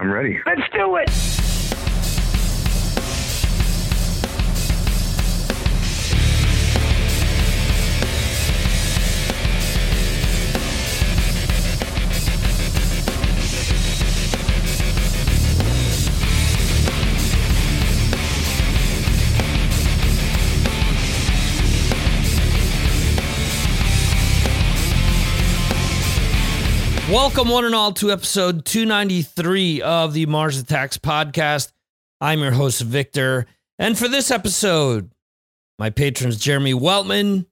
I'm ready. Let's do it. Welcome, one and all, to episode 293 of the Mars Attacks podcast. I'm your host, Victor. And for this episode, my patrons, Jeremy Weltman,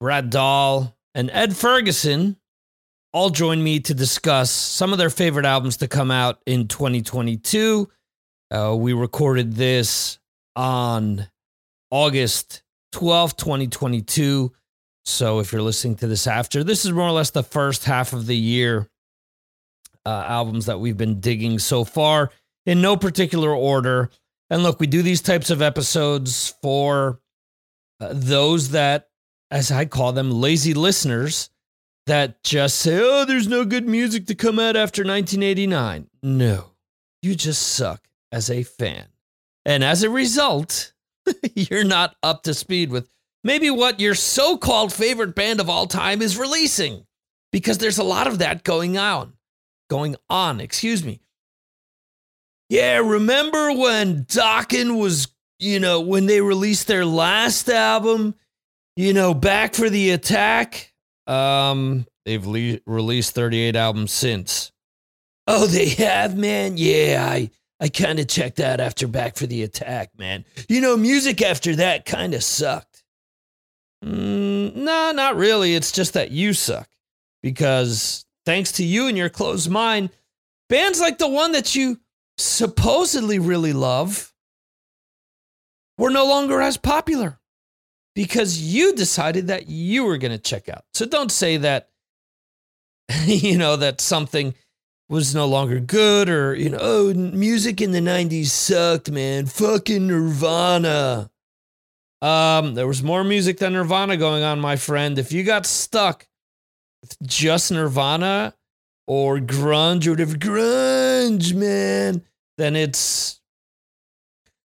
Brad Dahl, and Ed Ferguson, all join me to discuss some of their favorite albums to come out in 2022. Uh, we recorded this on August 12th, 2022. So if you're listening to this after, this is more or less the first half of the year uh, albums that we've been digging so far in no particular order. And look, we do these types of episodes for uh, those that, as I call them, lazy listeners that just say, oh, there's no good music to come out after 1989. No, you just suck as a fan. And as a result, you're not up to speed with maybe what your so called favorite band of all time is releasing, because there's a lot of that going on. Going on, excuse me. Yeah, remember when Dokken was, you know, when they released their last album, you know, Back for the Attack? Um, they've le- released 38 albums since. Oh, they have, man? Yeah, I I kind of checked out after Back for the Attack, man. You know, music after that kind of sucked. Mm, no, not really. It's just that you suck. Because thanks to you and your closed mind, bands like the one that you supposedly really love were no longer as popular because you decided that you were going to check out. So don't say that, you know, that something was no longer good or, you know, oh, music in the 90s sucked, man. Fucking Nirvana. Um, there was more music than Nirvana going on, my friend. If you got stuck just Nirvana or grunge or whatever, grunge, man, then it's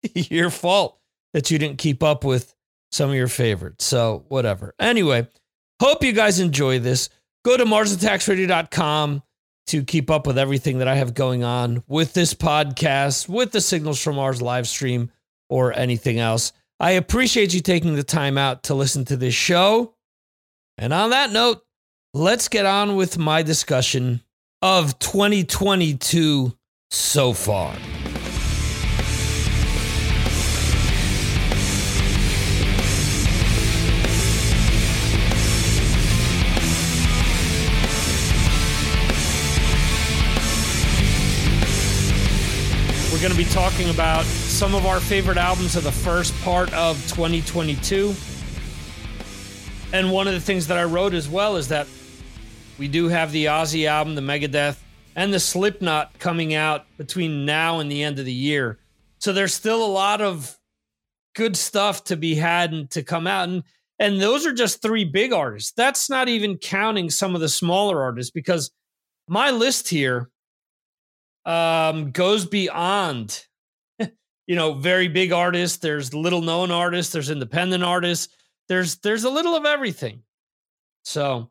your fault that you didn't keep up with some of your favorites. So, whatever. Anyway, hope you guys enjoy this. Go to MarsAttacksRadio.com to keep up with everything that I have going on with this podcast, with the Signals from Mars live stream, or anything else. I appreciate you taking the time out to listen to this show. And on that note, let's get on with my discussion of 2022 so far. We're going to be talking about some of our favorite albums of the first part of 2022. And one of the things that I wrote as well is that we do have the Ozzy album, the Megadeth, and the Slipknot coming out between now and the end of the year. So there's still a lot of good stuff to be had and to come out. And and those are just three big artists. That's not even counting some of the smaller artists because my list here um, goes beyond, you know, very big artists. There's little known artists. There's independent artists. There's there's a little of everything. So,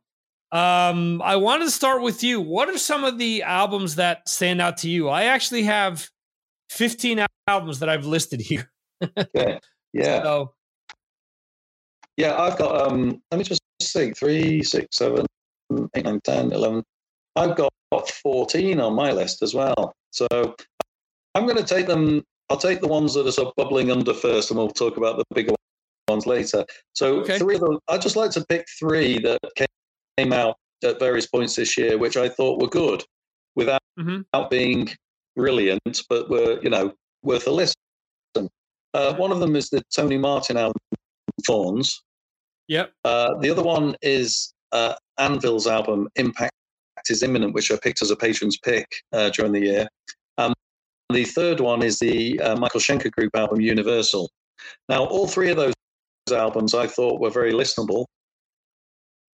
um, I wanted to start with you. What are some of the albums that stand out to you? I actually have 15 albums that I've listed here. yeah, yeah. So, yeah, I've got um let me just see, three, six, seven, eight, nine, ten, eleven. I've got 14 on my list as well. So I'm going to take them. I'll take the ones that are sort of bubbling under first, and we'll talk about the bigger ones later. So okay. three of them. I'd just like to pick three that came out at various points this year, which I thought were good, without mm-hmm. being brilliant, but were you know worth a listen. Uh, one of them is the Tony Martin album Thorns. Yep. Uh, the other one is uh, Anvil's album Impact is imminent, which I picked as a patron's pick uh, during the year. Um, the third one is the uh, Michael Schenker Group album Universal. Now, all three of those albums I thought were very listenable.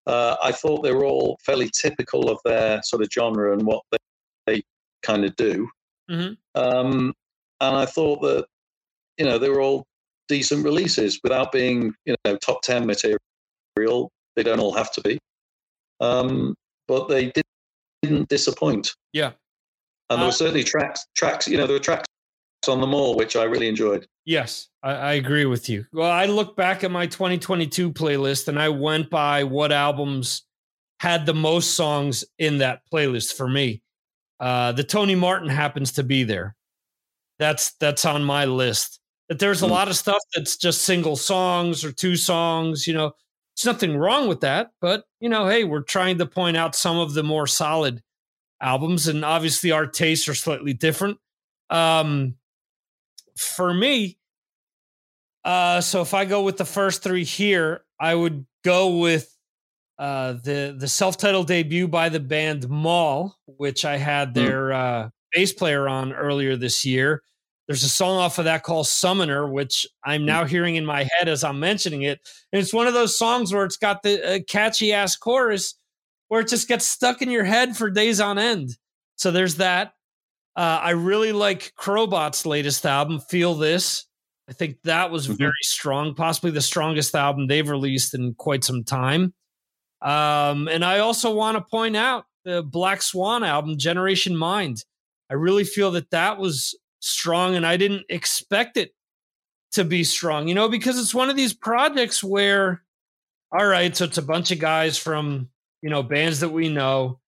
Uh, I thought they were all fairly typical of their sort of genre and what they, they kind of do. Mhm. Um, and I thought that you know they were all decent releases without being you know top ten material. They don't all have to be, um, but they did, didn't disappoint. Yeah. and there Uh, were certainly tracks. Tracks, you know, there were tracks on the Mall, which I really enjoyed. Yes, I, I agree with you. Well, I look back at my 2022 playlist and I went by what albums had the most songs in that playlist for me. Uh, the Tony Martin happens to be there. That's that's on my list. But there's a Hmm. lot of stuff that's just single songs or two songs. You know, there's nothing wrong with that. But you know, hey, we're trying to point out some of the more solid albums, and obviously our tastes are slightly different. Um, for me, uh, so if I go with the first three here, I would go with uh, the the self titled debut by the band Mall, which I had Hmm. their uh, bass player on earlier this year. There's a song off of that called Summoner, which I'm now hearing in my head as I'm mentioning it. And it's one of those songs where it's got the uh, catchy ass chorus where it just gets stuck in your head for days on end. So there's that. Uh, I really like Crobot's latest album, Feel This. I think that was Mhm. very strong, possibly the strongest album they've released in quite some time. Um, and I also want to point out the Black Swan album, Generation Mind. I really feel that that was strong, and I didn't expect it to be strong, you know, because it's one of these projects where, all right, so it's a bunch of guys from, you know, bands that we know.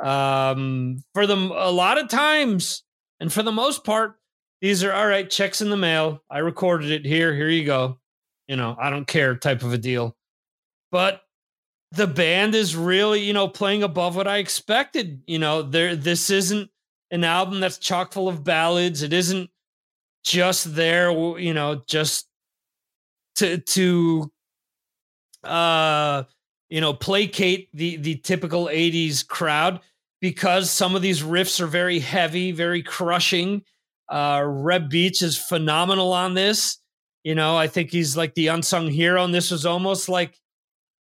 Um, for them, a lot of times, and for the most part, these are all right, checks in the mail. I recorded it here. Here you go. You know, I don't care type of a deal. But the band is really, you know, playing above what I expected. You know, there this isn't an album that's chock full of ballads. It isn't just there, you know, just to to uh you know, placate the the typical 80s crowd because some of these riffs are very heavy, very crushing. Uh Reb Beach is phenomenal on this. You know, I think he's like the unsung hero, and this was almost like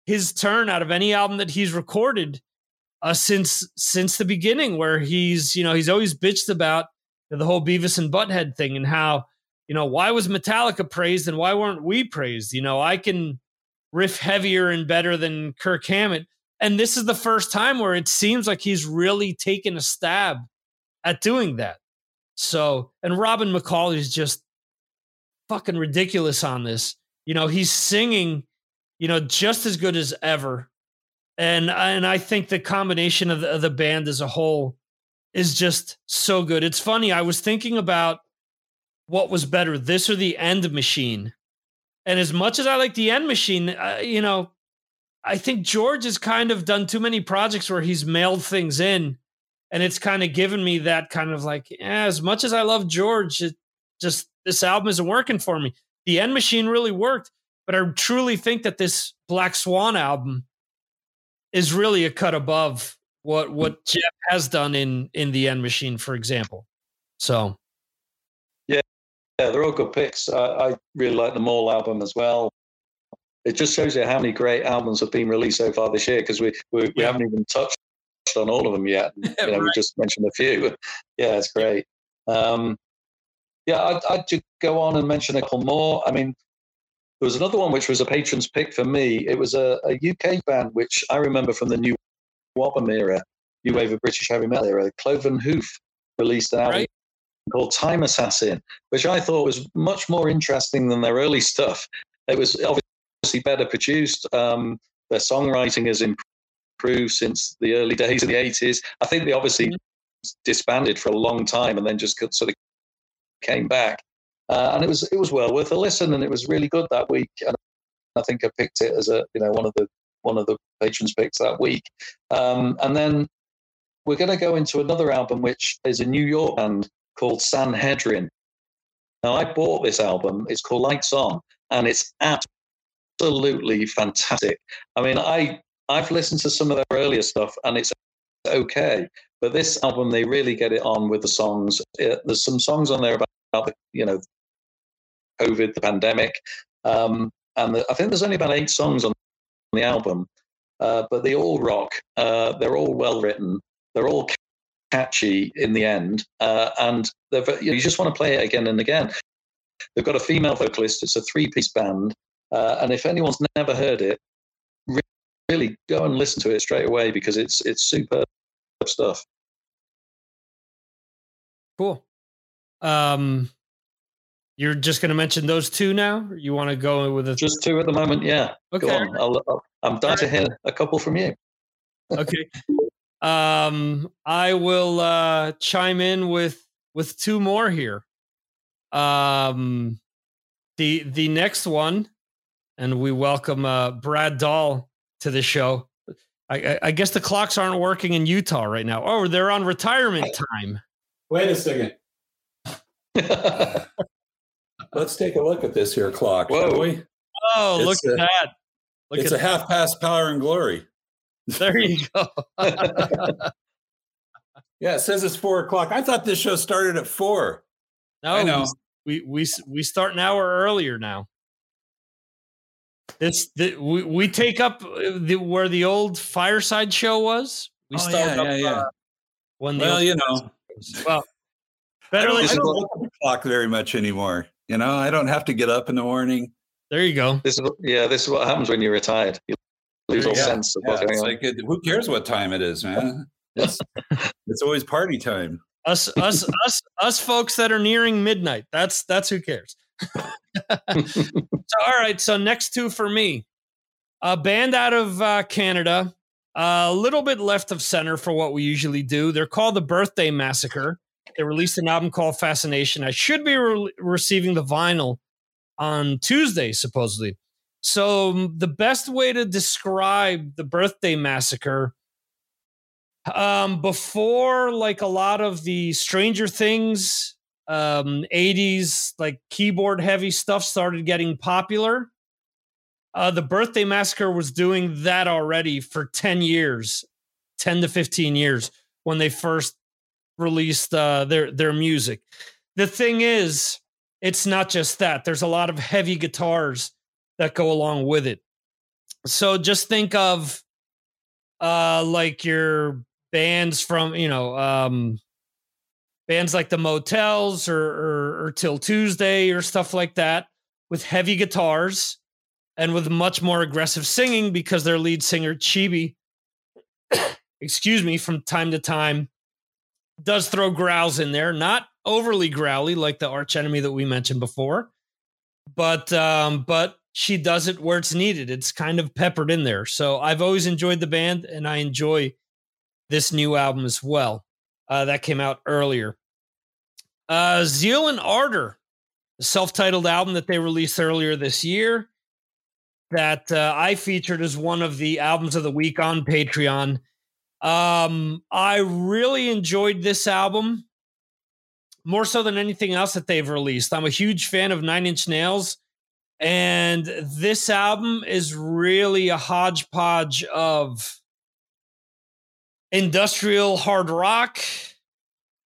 his turn out of any album that he's recorded uh, since since the beginning, where he's you know he's always bitched about the whole Beavis and Butthead thing and how you know why was Metallica praised and why weren't we praised? You know, I can riff heavier and better than Kirk Hammett, and this is the first time where it seems like he's really taken a stab at doing that. So, and Robin McAuley is just fucking ridiculous on this. You know, he's singing, you know, just as good as ever. And and I think the combination of the, of the band as a whole is just so good. It's funny. I was thinking about what was better, this or the End Machine. And as much as I like the End Machine, uh, you know, I think George has kind of done too many projects where he's mailed things in, and it's kind of given me that kind of like, eh, as much as I love George, it just this album isn't working for me. The End Machine really worked, but I truly think that this Black Swan album is really a cut above what what Jeff has done in in the End Machine, for example. So Yeah, they're all good picks. I, I really like the Mall album as well. It just shows you how many great albums have been released so far this year because we, we we Yeah. haven't even touched on all of them yet. You know, we just mentioned a few. Yeah, it's great. Um, yeah, I'd, I'd just go on and mention a couple more. I mean, there was another one which was a patron's pick for me. It was a, a UK band which I remember from the new album era, new wave of British heavy metal era. Cloven Hoof released an album Right. Called Time Assassin, which I thought was much more interesting than their early stuff. It was obviously better produced. Um, their songwriting has improved since the early days of the 80s. I think they obviously disbanded for a long time and then just sort of came back. Uh, and it was it was well worth a listen, and it was really good that week. And I think I picked it as a you know one of the one of the patrons picks that week. Um, and then we're going to go into another album, which is a New York band called Sanhedrin. Now I bought this album. It's called Lights On, and it's absolutely fantastic. I mean, I I've listened to some of their earlier stuff, and it's okay. But this album, they really get it on with the songs. Uh, there's some songs on there about, about you know, COVID, the pandemic, um, and the, I think there's only about eight songs on the album, uh, but they all rock. Uh, they're all well written. They're all catchy in the end, uh, and you, know, you just want to play it again and again. They've got a female vocalist. It's a three-piece band, uh, and if anyone's never heard it, really go and listen to it straight away because it's it's superb stuff. Cool. Um, you're just going to mention those two now? you want to go with a just two at the moment? Yeah. Okay. I'll, i am dying to hear a couple from you. okay. Um, I will uh, chime in with with two more here. Um, the the next one, and we welcome uh, Brad Dahl to the show. I, I, guess the clocks aren't working in Utah right now. Oh, they're on retirement time. Wait a second. Let's take a look at this here clock, Whoa. shall we? Oh, it's look a, at that. Look it's at a half past power and glory. There you go. yeah, it says it's four o'clock. I thought this show started at four. No, I know. We, we we start an hour earlier now. This the, we we take up the, where the old fireside show was. We oh, start yeah, up, yeah, yeah. Uh, when well, you know, well, better. I don't, I don't look at the clock very much anymore. You know, I don't have to get up in the morning. There you go. This is yeah. This is what happens when you're retired. You lose all yeah, sense of yeah, what's going on. Like it, who cares what time it is, man? It's it's always party time. Us us us us folks that are nearing midnight. That's that's who cares. so all right. So next two for me, a band out of uh, Canada, a little bit left of center for what we usually do. They're called the Birthday Massacre. They released an album called Fascination. I should be re- receiving the vinyl on Tuesday, supposedly. So, the best way to describe the birthday massacre um, before like a lot of the Stranger Things um, 80s, like keyboard heavy stuff started getting popular, uh, the birthday massacre was doing that already for 10 years, 10 to 15 years when they first released uh, their their music. The thing is, it's not just that. There's a lot of heavy guitars that go along with it. So just think of uh like your bands from, you know, um bands like the Motels or, or, or 'Til Tuesday or stuff like that with heavy guitars and with much more aggressive singing because their lead singer Chibi excuse me from time to time does throw growls in there, not overly growly like the arch enemy that we mentioned before, but um, but she does it where it's needed. It's kind of peppered in there. So I've always enjoyed the band, and I enjoy this new album as well. Uh, that came out earlier. Uh, Zeal and Ardor, the self-titled album that they released earlier this year, that uh, I featured as one of the albums of the week on Patreon. Um, I really enjoyed this album more so than anything else that they've released. I'm a huge fan of Nine Inch Nails, and this album is really a hodgepodge of industrial hard rock.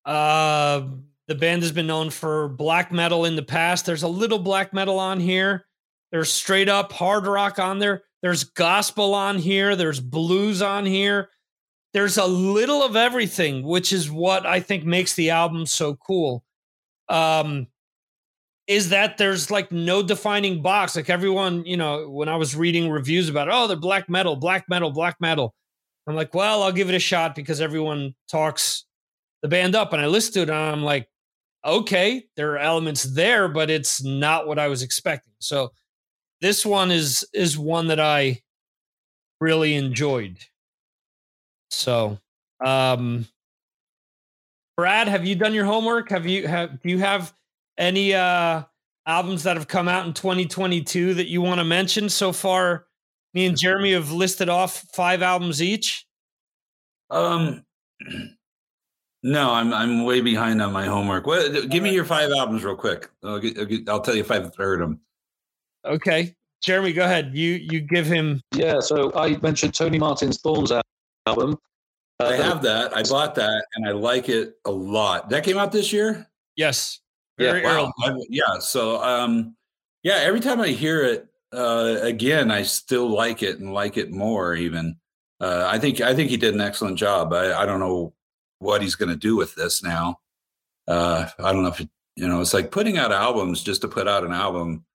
Uh, the band has been known for black metal in the past. There's a little black metal on here. There's straight up hard rock on there. There's gospel on here. There's blues on here there's a little of everything, which is what I think makes the album so cool. Um, is that there's like no defining box. Like everyone, you know, when I was reading reviews about, oh, they're black metal, black metal, black metal. I'm like, well, I'll give it a shot because everyone talks the band up. And I listened to it and I'm like, okay, there are elements there, but it's not what I was expecting. So this one is is one that I really enjoyed. So, um, Brad, have you done your homework? Have you have do you have any uh albums that have come out in 2022 that you want to mention so far? Me and Jeremy have listed off five albums each. Um, no, I'm I'm way behind on my homework. What? Give me your five albums real quick. I'll, get, I'll tell you if I've heard them. Okay, Jeremy, go ahead. You you give him. Yeah, so I mentioned Tony Martin's Thorns album. Uh, I have that. I bought that and I like it a lot. That came out this year? Yes. Very yeah, wow. yeah. So um yeah, every time I hear it uh again, I still like it and like it more even. Uh I think I think he did an excellent job. I, I don't know what he's going to do with this now. Uh, I don't know if it, you know. It's like putting out albums just to put out an album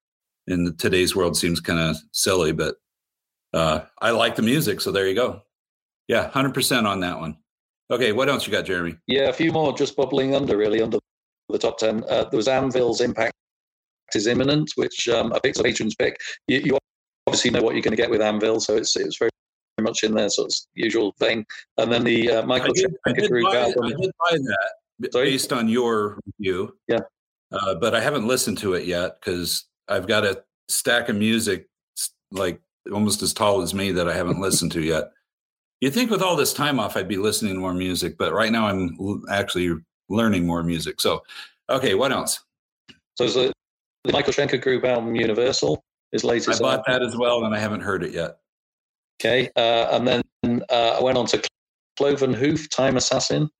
in today's world seems kind of silly, but uh, I like the music, so there you go. Yeah, hundred percent on that one. Okay, what else you got, Jeremy? Yeah, a few more just bubbling under, really, under the top 10. Uh, there was Anvil's Impact is Imminent, which um, I picked a patron's pick. You, you, obviously know what you're going to get with Anvil, so it's, it's very much in their sort of usual thing. And then the uh, Michael I did, I did, buy, album. I did buy that Sorry? based on your review. Yeah. Uh, but I haven't listened to it yet because I've got a stack of music like almost as tall as me that I haven't listened to yet. You'd think with all this time off, I'd be listening to more music, but right now I'm actually learning more music. So, okay, what else? So the, the Michael Schenker Group album Universal is latest. I bought album. that as well, and I haven't heard it yet. Okay, uh, and then uh, I went on to Cloven Hoof, Time Assassin.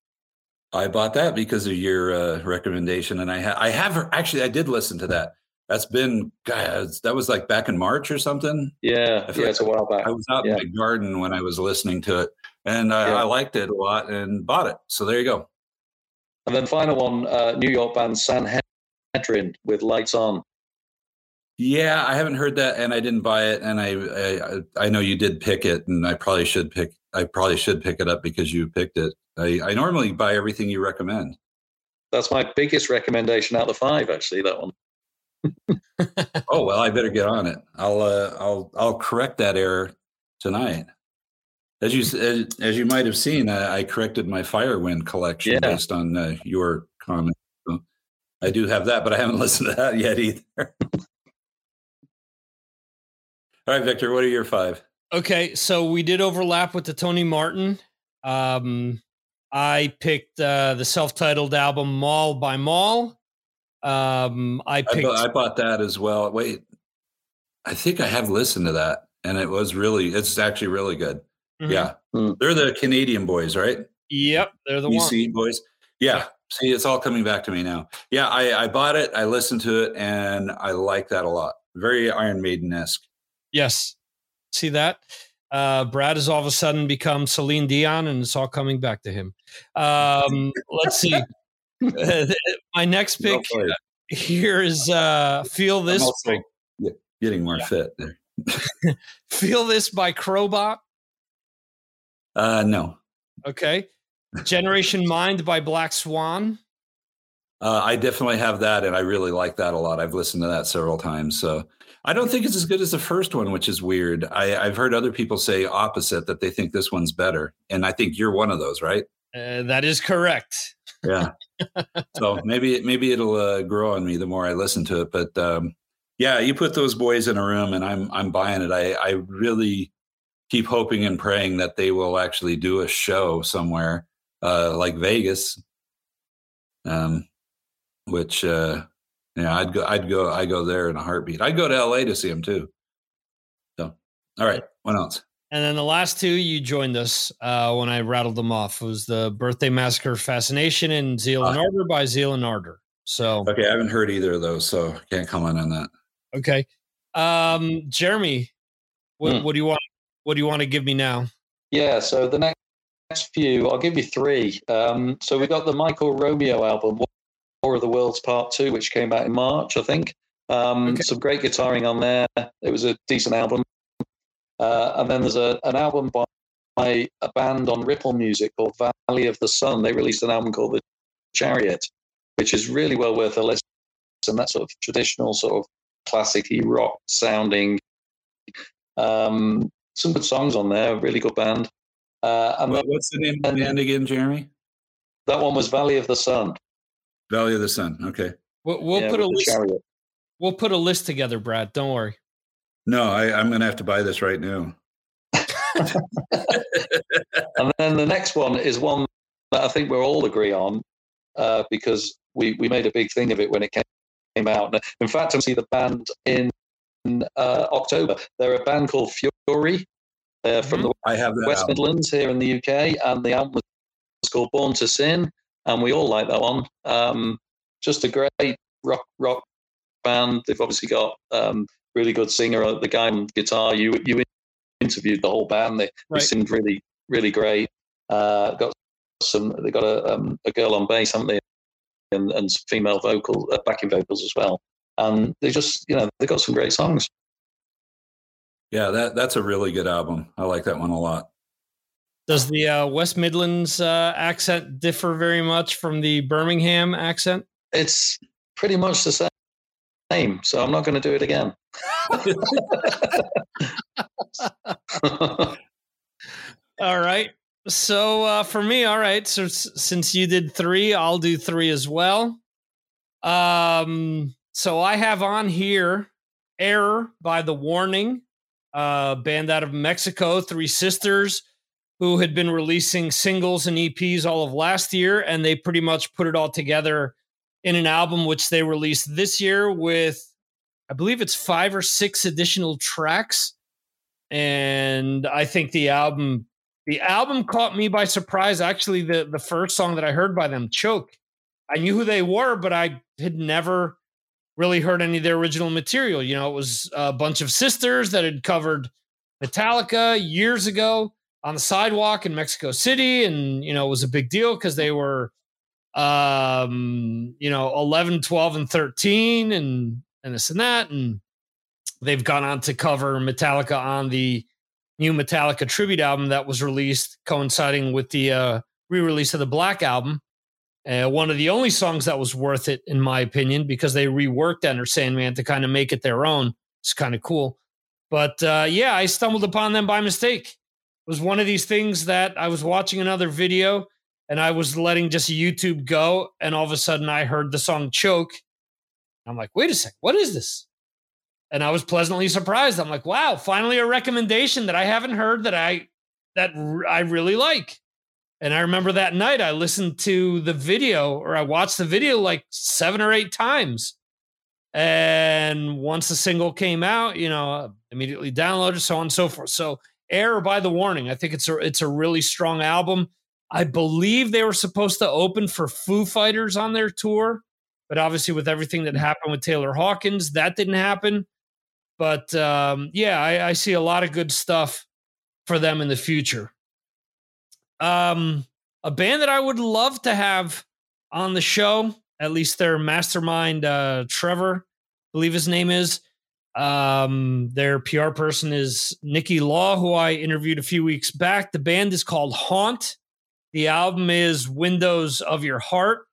I bought that because of your uh, recommendation, and I ha- I have actually I did listen to that. That's been guys, that was like back in March or something. Yeah, yeah, like it's a while back. I was out yeah. in my garden when I was listening to it, and I, yeah. I, liked it a lot and bought it. So there you go. And then final one, uh, New York band Sanhedrin with Lights On. Yeah, I haven't heard that, and I didn't buy it. And I, I, I know you did pick it, and I probably should pick. I probably should pick it up because you picked it. I, I normally buy everything you recommend. That's my biggest recommendation out of the five, actually. That one oh well, I better get on it. I'll uh, I'll I'll correct that error tonight. As you as, as you might have seen, I, I corrected my Firewind collection yeah. based on uh, your comment. So I do have that, but I haven't listened to that yet either. All right, Victor, what are your five? Okay, so we did overlap with the Tony Martin. Um, I picked uh, the self-titled album "Mall by Mall." Um, I picked. I, I bought that as well. Wait, I think I have listened to that, and it was really. It's actually really good. Mm-hmm. Yeah, mm. they're the Canadian boys, right? Yep, they're the BC one. boys. Yeah. See, it's all coming back to me now. Yeah, I, I bought it, I listened to it, and I like that a lot. Very Iron Maiden esque. Yes. See that? Uh, Brad has all of a sudden become Celine Dion, and it's all coming back to him. Um, let's see. my next pick here is uh, "Feel This." Getting more yeah. fit there. "Feel This" by Crobot. Uh, no. Okay. Generation Mind by Black Swan. Uh, I definitely have that, and I really like that a lot. I've listened to that several times. So I don't think it's as good as the first one, which is weird. I, have heard other people say opposite that they think this one's better, and I think you're one of those, right? Uh, that is correct. yeah. So maybe maybe it'll uh, grow on me the more I listen to it. But um, yeah, you put those boys in a room, and I'm I'm buying it. I I really keep hoping and praying that they will actually do a show somewhere uh, like Vegas. Um, which uh, yeah, I'd go I'd go I go there in a heartbeat. I'd go to LA to see them too. So all right, what else? And then the last two you joined us uh, when I rattled them off it was the Birthday Massacre Fascination and Zeal and uh, Ardor by Zeal and Ardor. So okay, I haven't heard either of those, so can't comment on that. Okay, um, Jeremy, what, hmm. what do you want? What do you want to give me now? Yeah, so the next few, I'll give you three. Um, so we got the Michael Romeo album, War of the Worlds Part Two, which came out in March, I think. Um, okay. Some great guitaring on there. It was a decent album. Uh, and then there's a, an album by, by a band on Ripple Music called Valley of the Sun. They released an album called The Chariot, which is really well worth a listen. And that sort of traditional, sort of classic rock sounding. Um, some good songs on there. Really good band. Uh, and well, what's the name of the band again, Jeremy? That one was Valley of the Sun. Valley of the Sun. Okay. We'll, we'll yeah, put a list. Chariot. We'll put a list together, Brad. Don't worry. No, I, I'm going to have to buy this right now. and then the next one is one that I think we'll all agree on uh, because we, we made a big thing of it when it came out. In fact, I see the band in uh, October. They're a band called Fury uh, from the I have West album. Midlands here in the UK, and the album was called Born to Sin, and we all like that one. Um, just a great rock rock band. They've obviously got um, really good singer, uh, the guy on guitar. You you interviewed the whole band. They, right. they seemed really really great. Uh, got some. They got a um, a girl on bass, haven't they? And, and female vocal uh, backing vocals as well. And they just, you know, they got some great songs. Yeah, that that's a really good album. I like that one a lot. Does the uh, West Midlands uh, accent differ very much from the Birmingham accent? It's pretty much the same. So I'm not going to do it again. all right. So uh, for me, all right. So s- since you did three, I'll do three as well. Um. So I have on here "Error" by The Warning, uh, band out of Mexico, Three Sisters, who had been releasing singles and EPs all of last year, and they pretty much put it all together in an album which they released this year with, I believe it's five or six additional tracks. And I think the album the album caught me by surprise. Actually, the the first song that I heard by them, "Choke," I knew who they were, but I had never really heard any of their original material. You know, it was a bunch of sisters that had covered Metallica years ago on the sidewalk in Mexico City, and you know, it was a big deal because they were, um, you know, 11, 12, and 13, and and this and that, and they've gone on to cover Metallica on the new Metallica tribute album that was released, coinciding with the uh, re-release of the Black album. Uh, one of the only songs that was worth it, in my opinion, because they reworked Enter Sandman to kind of make it their own. It's kind of cool. But uh, yeah, I stumbled upon them by mistake. It was one of these things that I was watching another video and I was letting just YouTube go, and all of a sudden I heard the song Choke. I'm like, wait a sec, what is this? and I was pleasantly surprised. I'm like, wow, finally a recommendation that I haven't heard that I that I really like. And I remember that night I listened to the video or I watched the video like seven or eight times. And once the single came out, you know, immediately downloaded, so on and so forth. So Error by the Warning. I think it's a it's a really strong album. I believe they were supposed to open for Foo Fighters on their tour, but obviously with everything that happened with Taylor Hawkins, that didn't happen. But um, yeah, I, I, see a lot of good stuff for them in the future. Um, a band that I would love to have on the show, at least their mastermind, uh, Trevor, I believe his name is. Um, their PR person is Nikki Law, who I interviewed a few weeks back. The band is called Haunt. The album is Windows of Your Heart.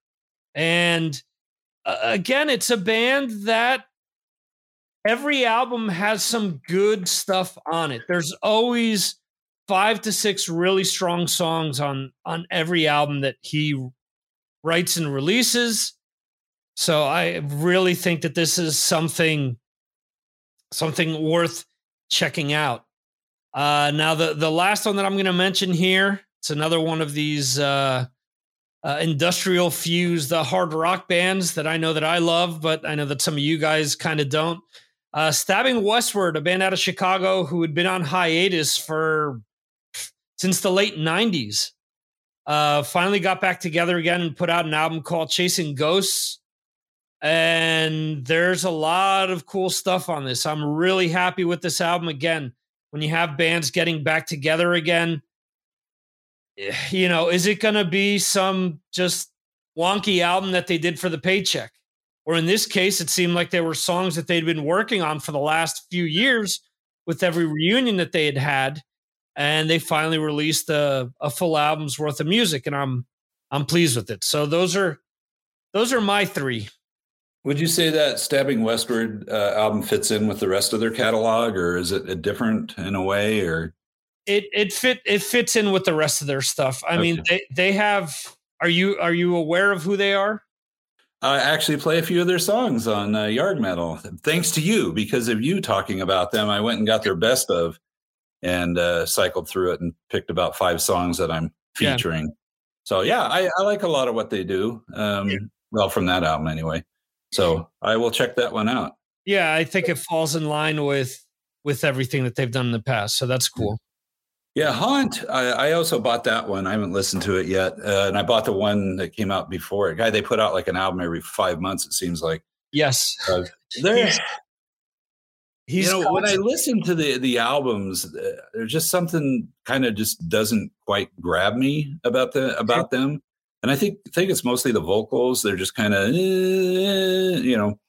And uh, again, it's a band that every album has some good stuff on it. There's always five to six really strong songs on on every album that he writes and releases. So I really think that this is something something worth checking out. Uh, now the the last one that I'm going to mention here, it's another one of these uh, uh, industrial fuse, the hard rock bands that I know that I love, but I know that some of you guys kind of don't. Uh, Stabbing Westward, a band out of Chicago who had been on hiatus for since the late 90s, uh, finally got back together again and put out an album called Chasing Ghosts. And there's a lot of cool stuff on this. I'm really happy with this album. Again, when you have bands getting back together again, eh, you know, is it going to be some just wonky album that they did for the paycheck? Or in this case, it seemed like there were songs that they'd been working on for the last few years with every reunion that they had had. And they finally released a, a full album's worth of music, and I'm I'm pleased with it. So those are those are my three. Would you say that Stabbing Westward uh, album fits in with the rest of their catalog, or is it different in a way? Or it it fit it fits in with the rest of their stuff. I okay. mean, they they have. Are you are you aware of who they are? I actually play a few of their songs on uh, Yard Metal. Thanks to you, because of you talking about them, I went and got their best of and uh, cycled through it and picked about five songs that I'm featuring. Yeah. So yeah, I, I, like a lot of what they do. Um, yeah. Well, from that album anyway. So I will check that one out. Yeah, I think it falls in line with with everything that they've done in the past. So that's cool. Yeah, Haunt. I, I, also bought that one. I haven't listened to it yet, uh, and I bought the one that came out before it. Guy, they put out like an album every five months. It seems like. Yes. Uh, they're He's you know when I listen to the the albums, uh, there's just something kind of just doesn't quite grab me about the about them, and I think think it's mostly the vocals. They're just kind of eh, you know,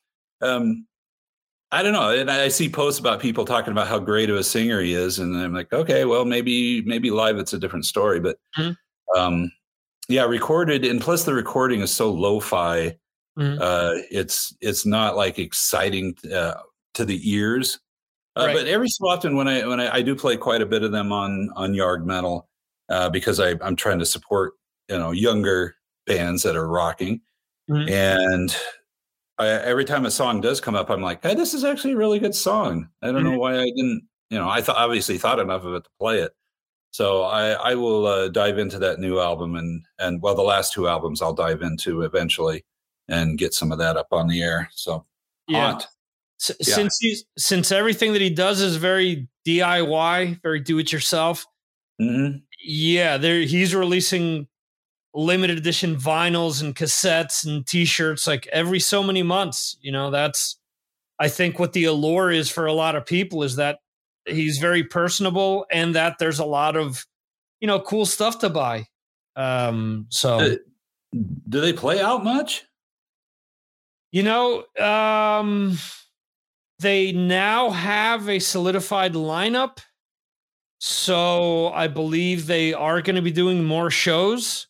um, I don't know. And I see posts about people talking about how great of a singer he is, and I'm like, okay, well maybe maybe live it's a different story, but mm-hmm. um, yeah, recorded and plus the recording is so lo-fi. Mm-hmm. Uh, it's it's not like exciting. Uh, to the ears. Uh, right. But every so often, when I when I, I, do play quite a bit of them on on Yard Metal, uh, because I, I'm trying to support you know younger bands that are rocking, mm-hmm. and I, every time a song does come up, I'm like, hey, this is actually a really good song. I don't mm-hmm. know why I didn't, you know, I thought obviously thought enough of it to play it. So I, I will uh, dive into that new album and and well, the last two albums I'll dive into eventually and get some of that up on the air. So yeah. Haunt yeah. since he's since everything that he does is very DIY, very do it yourself. Mm-hmm. Yeah, there he's releasing limited edition vinyls and cassettes and t-shirts like every so many months. You know, that's I think what the allure is for a lot of people is that he's very personable and that there's a lot of you know cool stuff to buy. Um so do, do they play out much? You know, um they now have a solidified lineup. So I believe they are going to be doing more shows.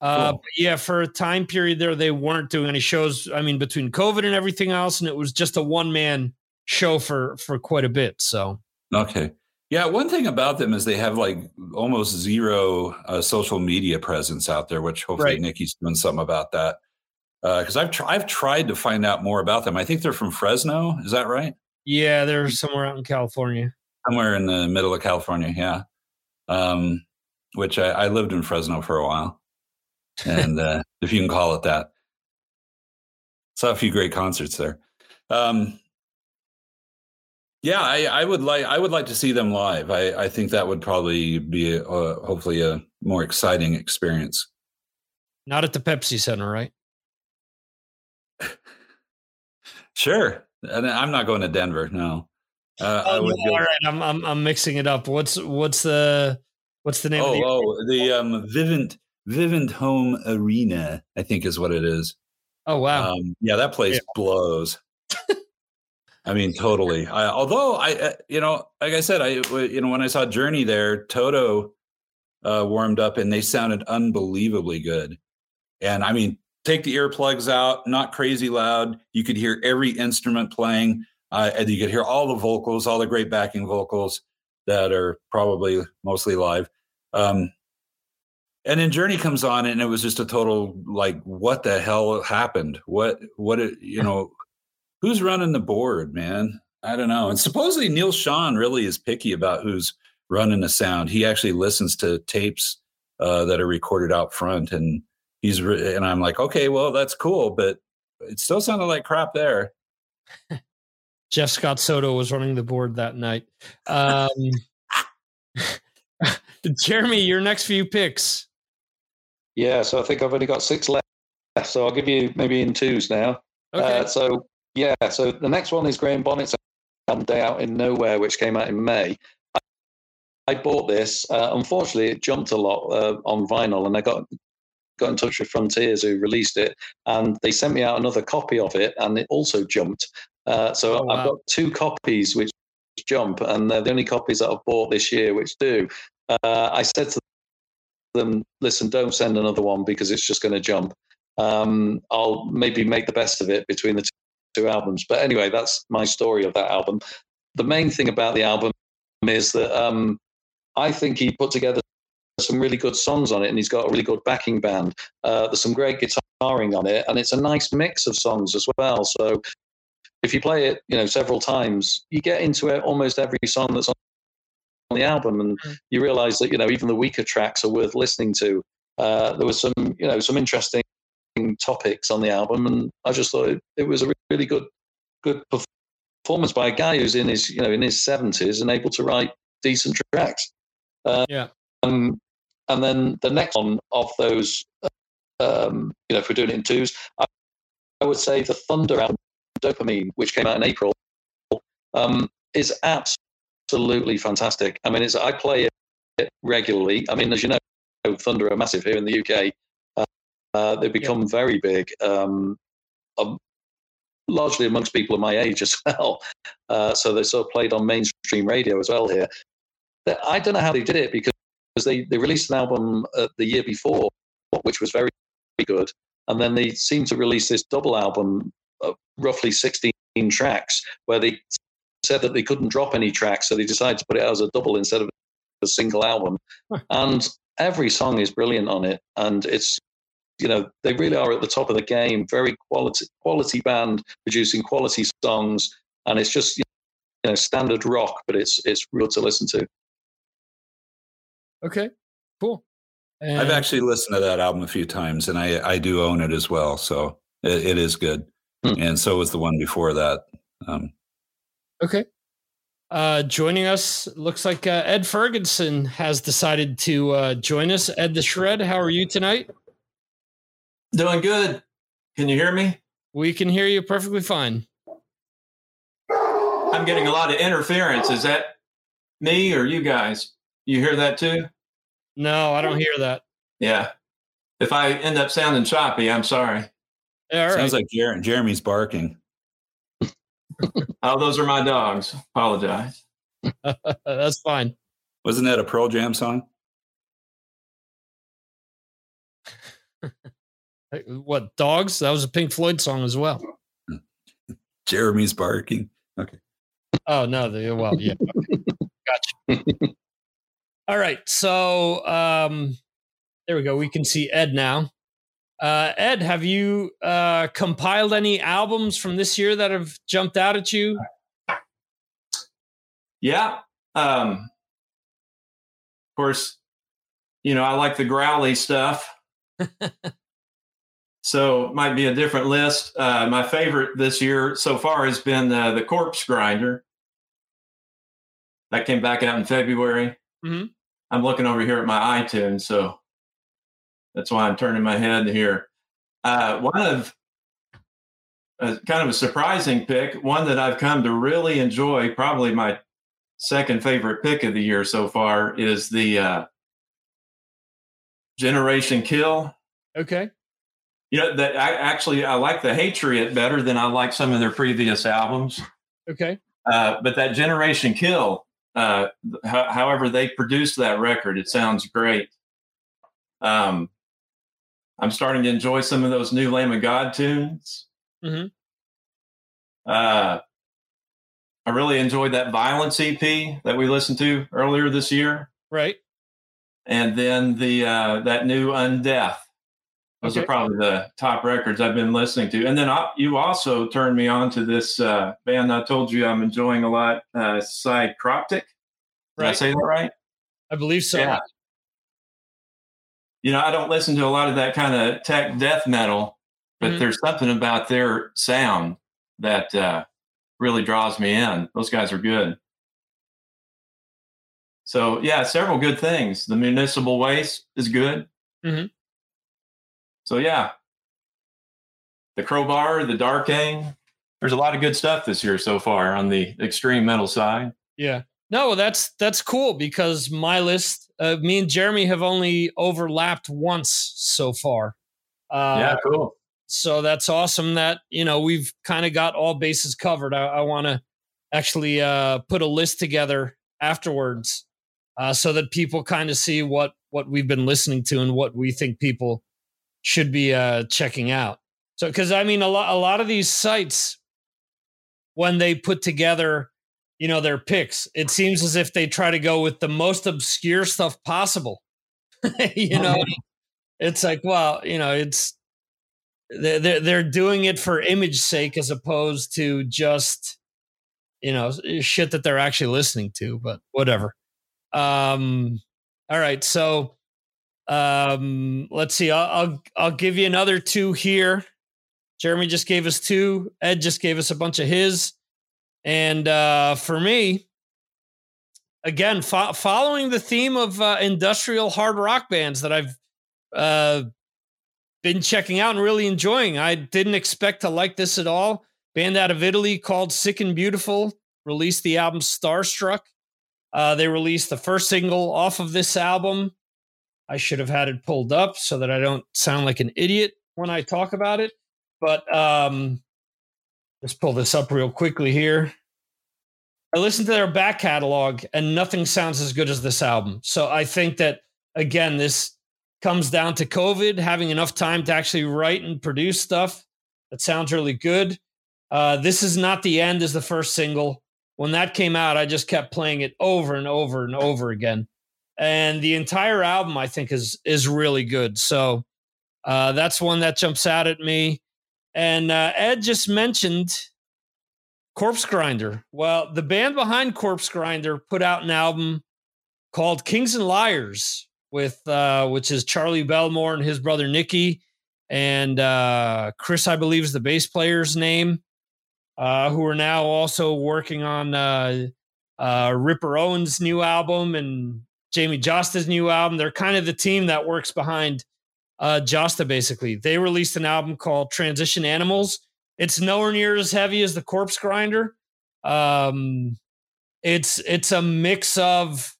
Uh, cool. yeah, for a time period there, they weren't doing any shows. I mean, between COVID and everything else, and it was just a one man show for for quite a bit. So okay, yeah. One thing about them is they have like almost zero uh, social media presence out there, which hopefully right. Nikki's doing something about that because uh, I've tr- I've tried to find out more about them. I think they're from Fresno. Is that right? Yeah, they're somewhere out in California. Somewhere in the middle of California. Yeah. Um, which I, I lived in Fresno for a while, and uh, if you can call it that, saw a few great concerts there. Um, yeah, I, I, would like I would like to see them live. I, I think that would probably be a, hopefully a more exciting experience. Not at the Pepsi Center, right? Sure. And I'm not going to Denver. No. Uh, oh, no, all right. I'm, I'm I'm mixing it up. What's what's the what's the name? Oh, the oh, the um, Vivint Vivint Home Arena, I think is what it is. Oh wow. Um, yeah, that place yeah. blows. I mean, totally. I, although I, uh, you know, like I said, I, you know, when I saw Journey there, Toto uh, warmed up and they sounded unbelievably good. And I mean, take the earplugs out, not crazy loud. You could hear every instrument playing, uh, and you could hear all the vocals, all the great backing vocals that are probably mostly live. Um, and then Journey comes on, and it was just a total like, what the hell happened? What, what, it you know, who's running the board, man? I don't know. And supposedly Neal Schon really is picky about who's running the sound. He actually listens to tapes uh, that are recorded out front and he's re- and I'm like, okay, well, that's cool, but it still sounded like crap there. Jeff Scott Soto was running the board that night. Um, Jeremy, your next few picks. Yeah, so I think I've only got six left. So I'll give you maybe in twos now. Okay. Uh, so yeah, so the next one is Graham Bonnet's album "Day Out in Nowhere," which came out in May. I, I bought this. Uh, unfortunately, it jumped a lot uh, on vinyl, and I got got in touch with Frontiers who released it, and they sent me out another copy of it, and it also jumped. Uh, so oh, wow. I've got two copies which jump, and they're the only copies that I've bought this year which do. Uh, I said to them, "Listen, don't send another one because it's just going to jump. Um, I'll maybe make the best of it between the two, two albums." But anyway, that's my story of that album. The main thing about the album is that um, I think he put together some really good songs on it, and he's got a really good backing band. Uh, there's some great guitaring on it, and it's a nice mix of songs as well. So if you play it, you know, several times, you get into it almost every song that's on the album, and mm. you realise that you know even the weaker tracks are worth listening to. Uh, there was some, you know, some interesting topics on the album, and I just thought it, it was a really good, good performance by a guy who's in his, you know, in his seventies and able to write decent tracks. Uh, yeah. Um, and then the next one of those, um, you know, if we're doing it in twos, I, I would say the Thunder album, Dopamine, which came out in April. Um, is absolutely fantastic. I mean, it's I play it regularly. I mean, as you know, Thunder are massive here in the UK. Uh, uh, they've become yeah. very big, um, um, largely amongst people of my age as well. Uh, so they sort of played on mainstream radio as well here. I don't know how they did it because they, they released an album uh, the year before, which was very very good. And then they seemed to release this double album of roughly 16 tracks where they said that they couldn't drop any tracks. So they decided to put it out as a double instead of a single album. and every song is brilliant on it. And it's, you know, they really are at the top of the game. Very quality, quality band producing quality songs. And it's just, you know, standard rock, but it's, it's real to listen to. Okay, cool. And I've actually listened to that album a few times, and I I do own it as well, so it, it is good. Hmm. And so was the one before that. Um, okay. Uh, joining us looks like uh, Ed Ferguson has decided to uh, join us. Ed the Shred, how are you tonight? Doing good. Can you hear me? We can hear you perfectly fine. I'm getting a lot of interference. Is that me or you guys? You hear that too? No, I don't hear that. Yeah. If I end up sounding choppy, I'm sorry. Yeah, Sounds like Jer- Jeremy's barking. oh, those are my dogs. Apologize. That's fine. Wasn't that a Pearl Jam song? what dogs? That was a Pink Floyd song as well. Jeremy's barking. Okay. Oh no, the, well, yeah. Okay. Gotcha. All right. So um, there we go. We can see Ed now. Uh, Ed, have you uh, compiled any albums from this year that have jumped out at you? Yeah. Um, of course, you know, I like the growly stuff. so might be a different list. Uh, my favorite this year so far has been uh, the Corpsegrinder. That came back out in February. Mm-hmm. I'm looking over here at my iTunes, so that's why I'm turning my head here. Uh, one of a, kind of a surprising pick, one that I've come to really enjoy, probably my second favorite pick of the year so far, is the uh, Generation Kill. Okay. You know that I actually I like the Hatriot better than I like some of their previous albums. Okay. Uh, but that Generation Kill uh, however they produced that record, it sounds great. Um, I'm starting to enjoy some of those new Lamb of God tunes. Mm-hmm. Uh, I really enjoyed that Violence EP that we listened to earlier this year. Right. And then the uh, that new Undeath. Those okay. are probably the top records I've been listening to. And then I, you also turned me on to this uh, band I told you I'm enjoying a lot, uh, Psycroptic. Did right. I say that right? I believe so. Yeah. You know, I don't listen to a lot of that kind of tech death metal, but mm-hmm. there's something about their sound that uh, really draws me in. Those guys are good. So yeah, several good things. The municipal waste is good. Mm-hmm. So yeah, the crowbar, the dark aim. There's a lot of good stuff this year so far on the extreme metal side. Yeah. No, that's that's cool because my list, uh, me and Jeremy have only overlapped once so far. Uh, yeah, cool. So that's awesome that you know we've kind of got all bases covered. I, I want to actually uh, put a list together afterwards uh, so that people kind of see what what we've been listening to and what we think people should be uh, checking out. So, because I mean, a lot, a lot of these sites, when they put together, you know, their picks, it seems as if they try to go with the most obscure stuff possible. you know, it's like, well, you know, it's they're they're doing it for image sake as opposed to just, you know, shit that they're actually listening to. But whatever. Um, all right, so um, let's see. I'll, I'll I'll give you another two here. Jeremy just gave us two. Ed just gave us a bunch of his. And uh, for me, again, fo- following the theme of uh, industrial hard rock bands that I've uh, been checking out and really enjoying. I didn't expect to like this at all. Band out of Italy called Sick and Beautiful. released the album Starstruck. Uh, they released the first single off of this album. I should have had it pulled up so that I don't sound like an idiot when I talk about it. But um, let's pull this up real quickly here. I listened to their back catalog and nothing sounds as good as this album. So I think that, again, this comes down to COVID, having enough time to actually write and produce stuff that sounds really good. Uh, this is not the end as the first single. When that came out, I just kept playing it over and over and over again. And the entire album, I think, is is really good. So uh, that's one that jumps out at me. And uh, Ed just mentioned Corpsegrinder. Well, the band behind Corpsegrinder put out an album called Kings and Liars with uh, which is Charlie Bellmore and his brother Nicky and uh, Chris, I believe, is the bass player's name, uh, who are now also working on uh, uh, Ripper Owens' new album and Jamey Jasta's new album. They're kind of the team that works behind uh, Jasta, basically. They released an album called Transition Animals. It's nowhere near as heavy as the Corpsegrinder. Um, it's it's a mix of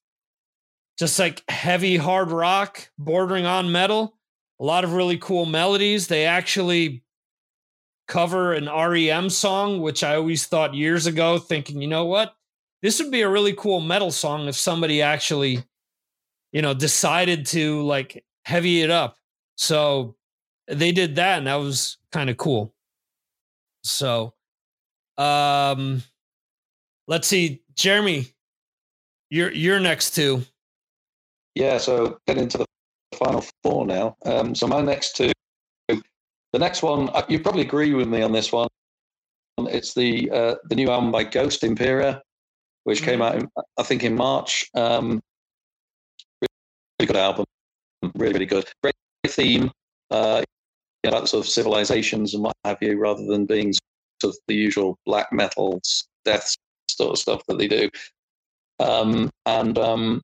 just like heavy hard rock bordering on metal a lot of really cool melodies. They actually cover an REM song, which I always thought years ago, thinking, you know what? This would be a really cool metal song if somebody actually, you know, decided to like heavy it up. So they did that, and that was kind of cool. So, um, let's see, Jeremy, you're you're next too. Yeah, so get into the final four now. Um, so my next two, the next one, uh, you probably agree with me on this one. It's the uh, the new album by Ghost Impera, which came out, in, I think, in March. Um, really good album, really really good. Great theme, uh, you know, about sort of civilizations and what have you, rather than being sort of the usual black metal death sort of stuff that they do. Um, and um,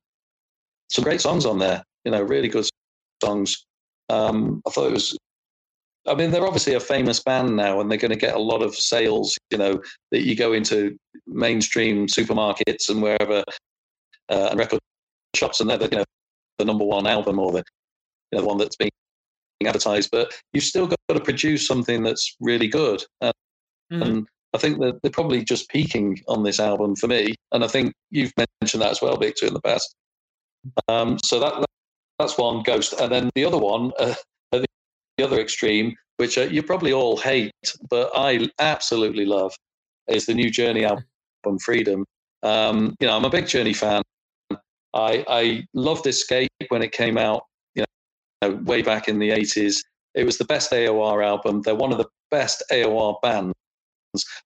some great songs on there. You know, really good songs. Um, I thought it was. I mean, they're obviously a famous band now, and they're going to get a lot of sales. You know, that you go into mainstream supermarkets and wherever uh, and record shops, and they're the, you know the number one album or the you know, the one that's being advertised. But you've still got to produce something that's really good. And, mm. and I think that they're probably just peaking on this album for me. And I think you've mentioned that as well, Victor, in the past. Um, so that that's one ghost, and then the other one, uh, the other extreme, which uh, you probably all hate, but I absolutely love, is the new Journey album, Freedom. Um, you know, I'm a big Journey fan. I I loved Escape when it came out. You know, way back in the 80s. It was the best AOR album. They're one of the best AOR bands,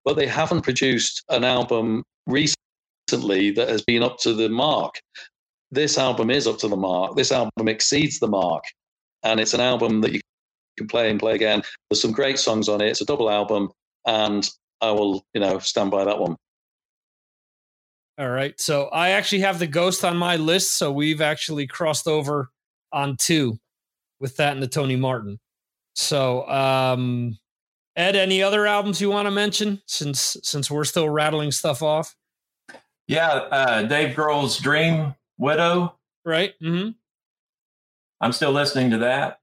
but they haven't produced an album recently that has been up to the mark this album is up to the mark. This album exceeds the mark, and it's an album that you can play and play again. There's some great songs on it. It's a double album, and I will, you know, stand by that one. All right. So I actually have the Ghost on my list, so we've actually crossed over on two with that and the Tony Martin. So, um, Ed, any other albums you want to mention since since we're still rattling stuff off? Yeah, uh, Dave Grohl's Dream Widow. Right. Mm-hmm. I'm still listening to that.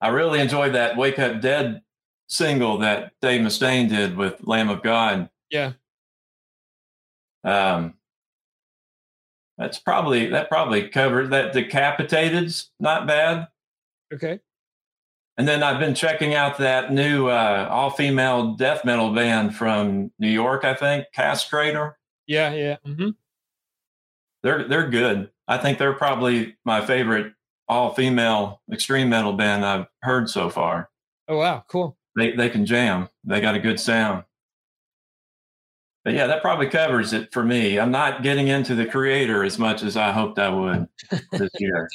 I really enjoyed that Wake Up Dead single that Dave Mustaine did with Lamb of God. Yeah. Um, that's probably that probably covered that decapitated's not bad. Okay. And then I've been checking out that new uh, all female death metal band from New York, I think, Castrator. Yeah, yeah. Mm-hmm they're they're good. I think they're probably my favorite all female extreme metal band I've heard so far. Oh wow, cool. They they can jam. They got a good sound. But yeah, that probably covers it for me. I'm not getting into the Kreator as much as I hoped I would this year.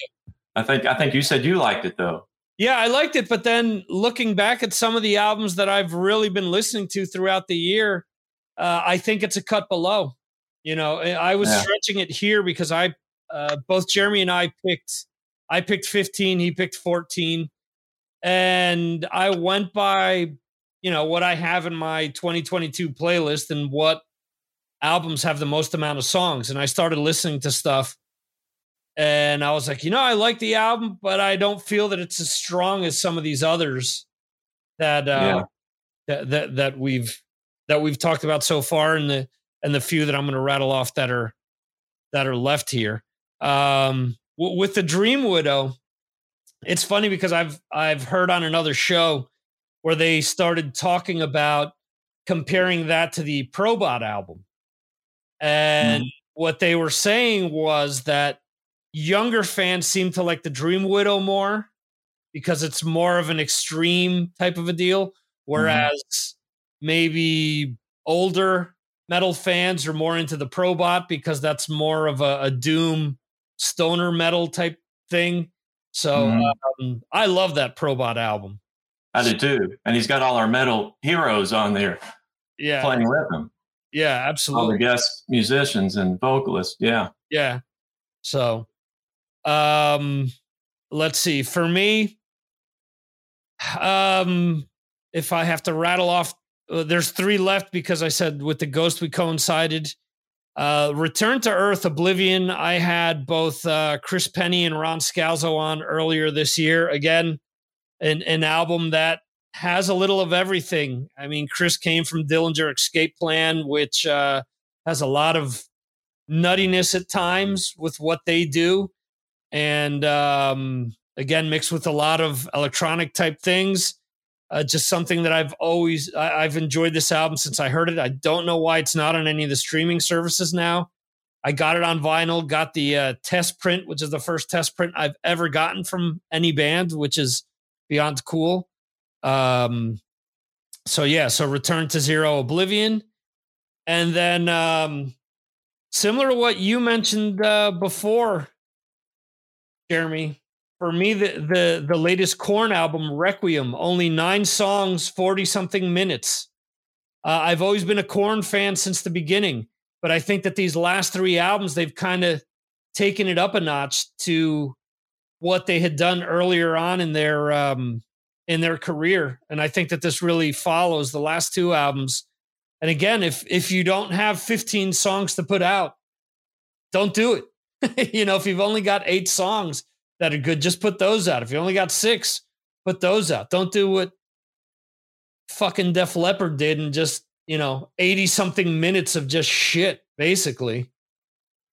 I think I think you said you liked it though. Yeah, I liked it, but then looking back at some of the albums that I've really been listening to throughout the year, uh, I think it's a cut below. You know, I was yeah. stretching it here because I uh, both Jeremy and I picked I picked 15, he picked 14. And I went by, you know, what I have in my 2022 playlist and what albums have the most amount of songs. And I started listening to stuff and I was like, you know, I like the album, but I don't feel that it's as strong as some of these others that uh, yeah. that, that that we've that we've talked about so far, and the and the few that I'm going to rattle off that are that are left here. Um, w- with the Dream Widow, it's funny because I've I've heard on another show where they started talking about comparing that to the Probot album, and mm. what they were saying was that younger fans seem to like the Dream Widow more because it's more of an extreme type of a deal, mm-hmm. whereas mm-hmm. maybe older metal fans are more into the Probot because that's more of a, a doom stoner metal type thing. So mm-hmm. um, I love that Probot album. I do too, and he's got all our metal heroes on there. Yeah, playing with him. Yeah, absolutely. All the guest musicians and vocalists. Yeah, yeah. So um, let's see. For me, um, if I have to rattle off, uh, there's three left because I said with the Ghost we coincided. Uh, Return to Earth, Oblivion. I had both uh, Chris Pennie and Ron Scalzo on earlier this year. Again, an an album that has a little of everything. I mean, Chris came from Dillinger Escape Plan, which uh, has a lot of nuttiness at times with what they do and um, again mixed with a lot of electronic type things. Uh, just something that I've always I, have enjoyed this album since I heard it. I don't know why it's not on any of the streaming services now. I got it on vinyl, got the uh, test print, which is the first test print I've ever gotten from any band, which is beyond cool. Um, so yeah, so Return to Zero Oblivion, and then um, similar to what you mentioned uh, before, Jeremy. For me, the the the latest Korn album, Requiem, only nine songs, forty something minutes. Uh, I've always been a Korn fan since the beginning, but I think that these last three albums, they've kind of taken it up a notch to what they had done earlier on in their um, in their career, and I think that this really follows the last two albums. And again, if if you don't have 15 songs to put out, don't do it. you know, if you've only got eight songs that are good, just put those out. If you only got six, put those out. Don't do what fucking Def Leppard did and just, you know, 80 something minutes of just shit, basically.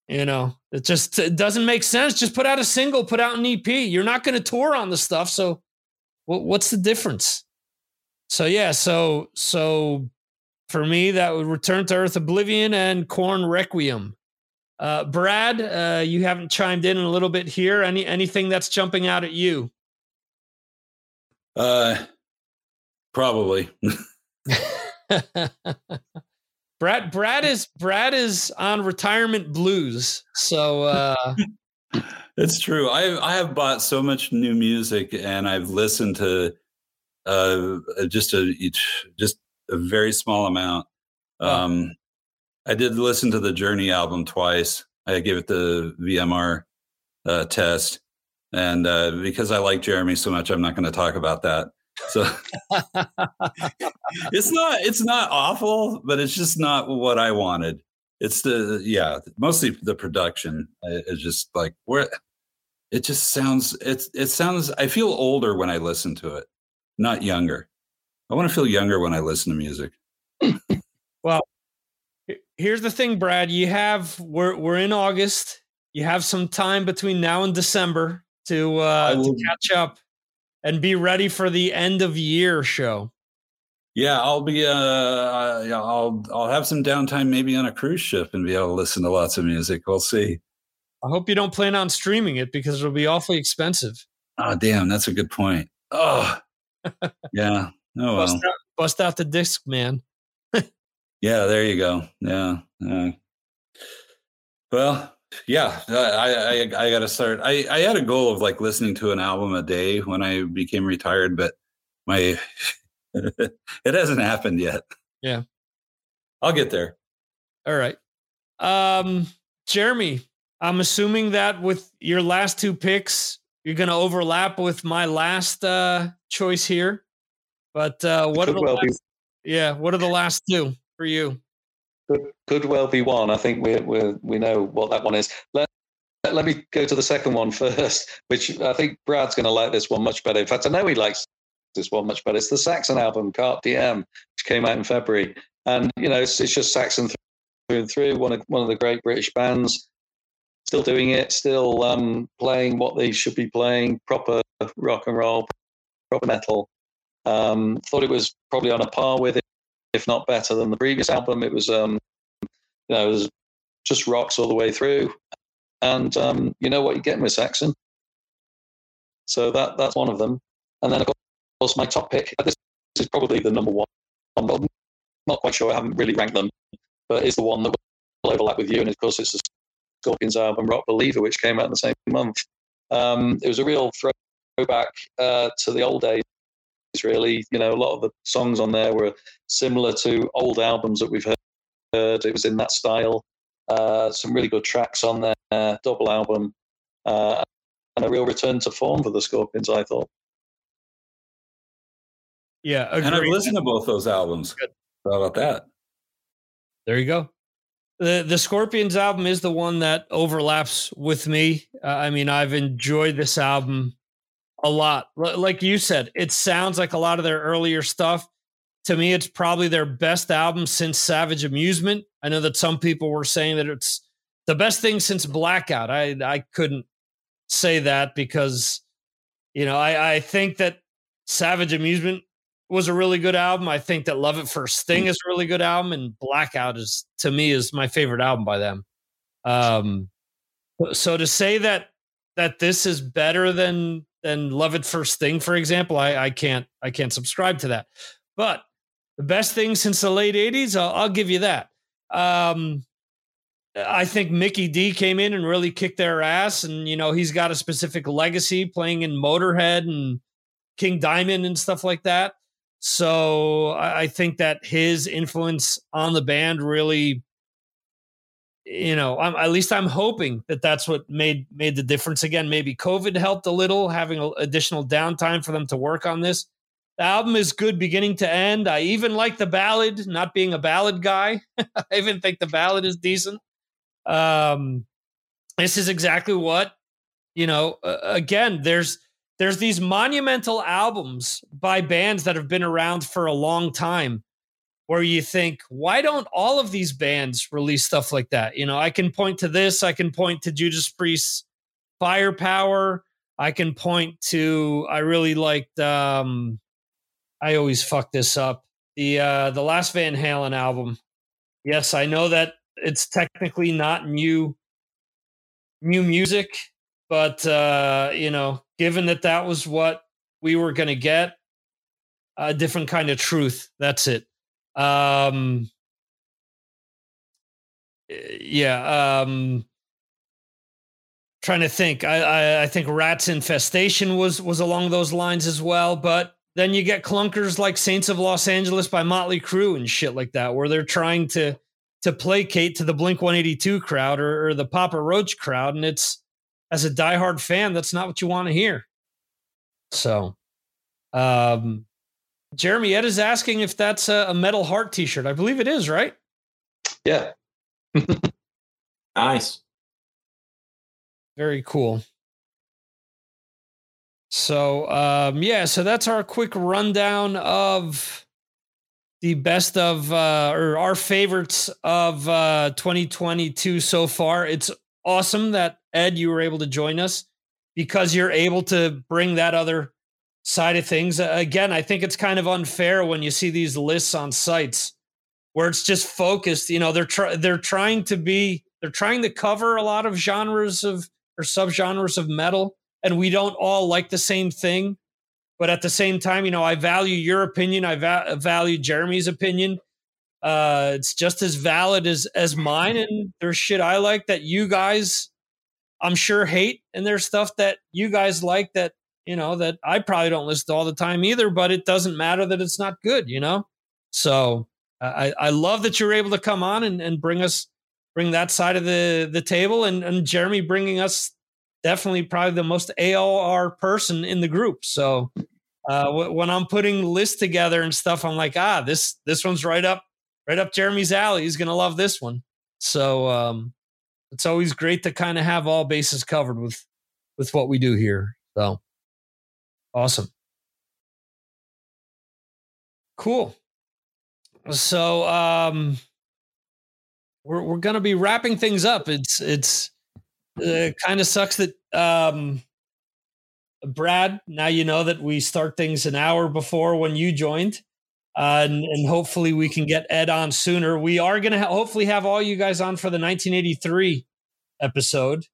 You know, it just it doesn't make sense. Just put out a single, put out an EP. You're not going to tour on the stuff. So what's the difference? So, yeah. So, so for me, that would Return to Earth Oblivion and Korn Requiem. Uh, Brad, uh, you haven't chimed in, in a little bit here. Any anything that's jumping out at you? Uh, probably. Brad Brad is Brad is on retirement blues. So uh It's true. I I have bought so much new music and I've listened to uh just a just a very small amount. Um I did listen to the Journey album twice. I gave it the VMR uh, test, and uh, because I like Jeremy so much, I'm not going to talk about that. So it's not it's not awful, but it's just not what I wanted. It's the yeah, mostly the production. It's just like where it just sounds it's it sounds. I feel older when I listen to it, not younger. I want to feel younger when I listen to music. well, here's the thing, Brad. You have we're we're in August. You have some time between now and December to uh, will, to catch up and be ready for the end of year show. Yeah, I'll be. Uh, I'll I'll have some downtime, maybe on a cruise ship, and be able to listen to lots of music. We'll see. I hope you don't plan on streaming it because it'll be awfully expensive. Oh, damn, that's a good point. Oh, yeah. Oh, well. bust, out, bust out the disc, man. Yeah, there you go. Yeah. Uh, well, yeah, I, I, I got to start. I, I had a goal of like listening to an album a day when I became retired, but my, it hasn't happened yet. Yeah. I'll get there. All right. Um, Jeremy, I'm assuming that with your last two picks, you're going to overlap with my last uh, choice here. But uh, what are the well last, yeah, what are the last two? for you? Could, could well be one. I think we we we know what that one is. Let let me go to the second one first, which I think Brad's going to like this one much better. In fact, I know he likes this one much better. It's the Saxon album, Carpe Diem, which came out in February, and you know it's, it's just Saxon through and through. One of one of the great British bands, still doing it, still um, playing what they should be playing, proper rock and roll, proper metal. Um, thought it was probably on a par with it, if not better than the previous album. It was, um, you know, it was just rocks all the way through, and um, you know what you're getting with Saxon. So that that's one of them. And then of course my top pick. This is probably the number one, I'm not quite sure. I haven't really ranked them, but it's the one that will overlap with you. And of course, it's the Scorpions album Rock Believer, which came out in the same month. Um, it was a real throwback uh, to the old days really. You know, a lot of the songs on there were similar to old albums that we've heard. It was in that style. Uh, some really good tracks on there, double album, uh, and a real return to form for the Scorpions, I thought. Yeah, agreed. and I've listened to both those albums. Good. How about that? There you go. The the Scorpions album is the one that overlaps with me. Uh, I mean, I've enjoyed this album a lot. Like you said, it sounds like a lot of their earlier stuff. To me, it's probably their best album since Savage Amusement. I know that some people were saying that it's the best thing since Blackout. I I couldn't say that because you know I I think that Savage Amusement was a really good album. I think that Love at First Sting is a really good album, and Blackout is to me is my favorite album by them. Um, so to say that that this is better than than Love at First Sting, for example, I, I can't I can't subscribe to that. But the best thing since the late '80s, I'll, I'll give you that. Um, I think Mikkey Dee came in and really kicked their ass, and you know he's got a specific legacy playing in Motorhead and King Diamond and stuff like that. So I, I think that his influence on the band really you know, I'm, at least I'm hoping that that's what made made the difference. Again, maybe COVID helped a little, having a, additional downtime for them to work on this. The album is good beginning to end. I even like the ballad, not being a ballad guy. I even think the ballad is decent. Um, this is exactly what you know. Uh, again, there's there's these monumental albums by bands that have been around for a long time where you think, why don't all of these bands release stuff like that? You know, I can point to this, I can point to Judas Priest's Firepower. I can point to I really liked um I always fuck this up. The uh the last Van Halen album. Yes, I know that it's technically not new new music, but uh, you know, given that that was what we were going to get, a different kind of truth. That's it. Um, yeah. Um, trying to think. I, I, I think Ratt's Infestation was was along those lines as well. But then you get clunkers like Saints of Los Angeles by Motley Crue and shit like that, where they're trying to to placate to the Blink 182 crowd or, or the Papa Roach crowd, and it's as a diehard fan, that's not what you want to hear. So, um, Jeremy Ed is asking if that's a, a metal heart T-shirt. I believe it is, right? Yeah. nice. Very cool. So um, yeah, so that's our quick rundown of the best of uh, or our favorites of uh, 2022 so far. It's awesome that Ed you were able to join us because you're able to bring that other side of things. Again, I think it's kind of unfair when you see these lists on sites where it's just focused. You know, they're try- they're trying to be they're trying to cover a lot of genres of or subgenres of metal, and we don't all like the same thing. But at the same time, you know, I value your opinion. I va- value Jeremy's opinion. Uh, it's just as valid as as mine. And there's shit I like that you guys, I'm sure, hate, and there's stuff that you guys like that you know, that I probably don't listen to all the time either, but it doesn't matter that it's not good, you know? So I, I love that you're able to come on and, and bring us, bring that side of the, the table and, and Jeremy bringing us definitely probably the most AOR person in the group. So uh, when I'm putting lists together and stuff, I'm like, ah, this, this one's right up, right up Jeremy's alley. He's gonna love this one. So um, it's always great to kind of have all bases covered with with what we do here. So awesome. Cool. So um we're we're gonna be wrapping things up. It's it's uh, kind of sucks that um Brad, now you know that we start things an hour before when you joined. Uh, and, and, hopefully we can get Ed on sooner. We are going to ha- hopefully have all you guys on for the 1983 episode,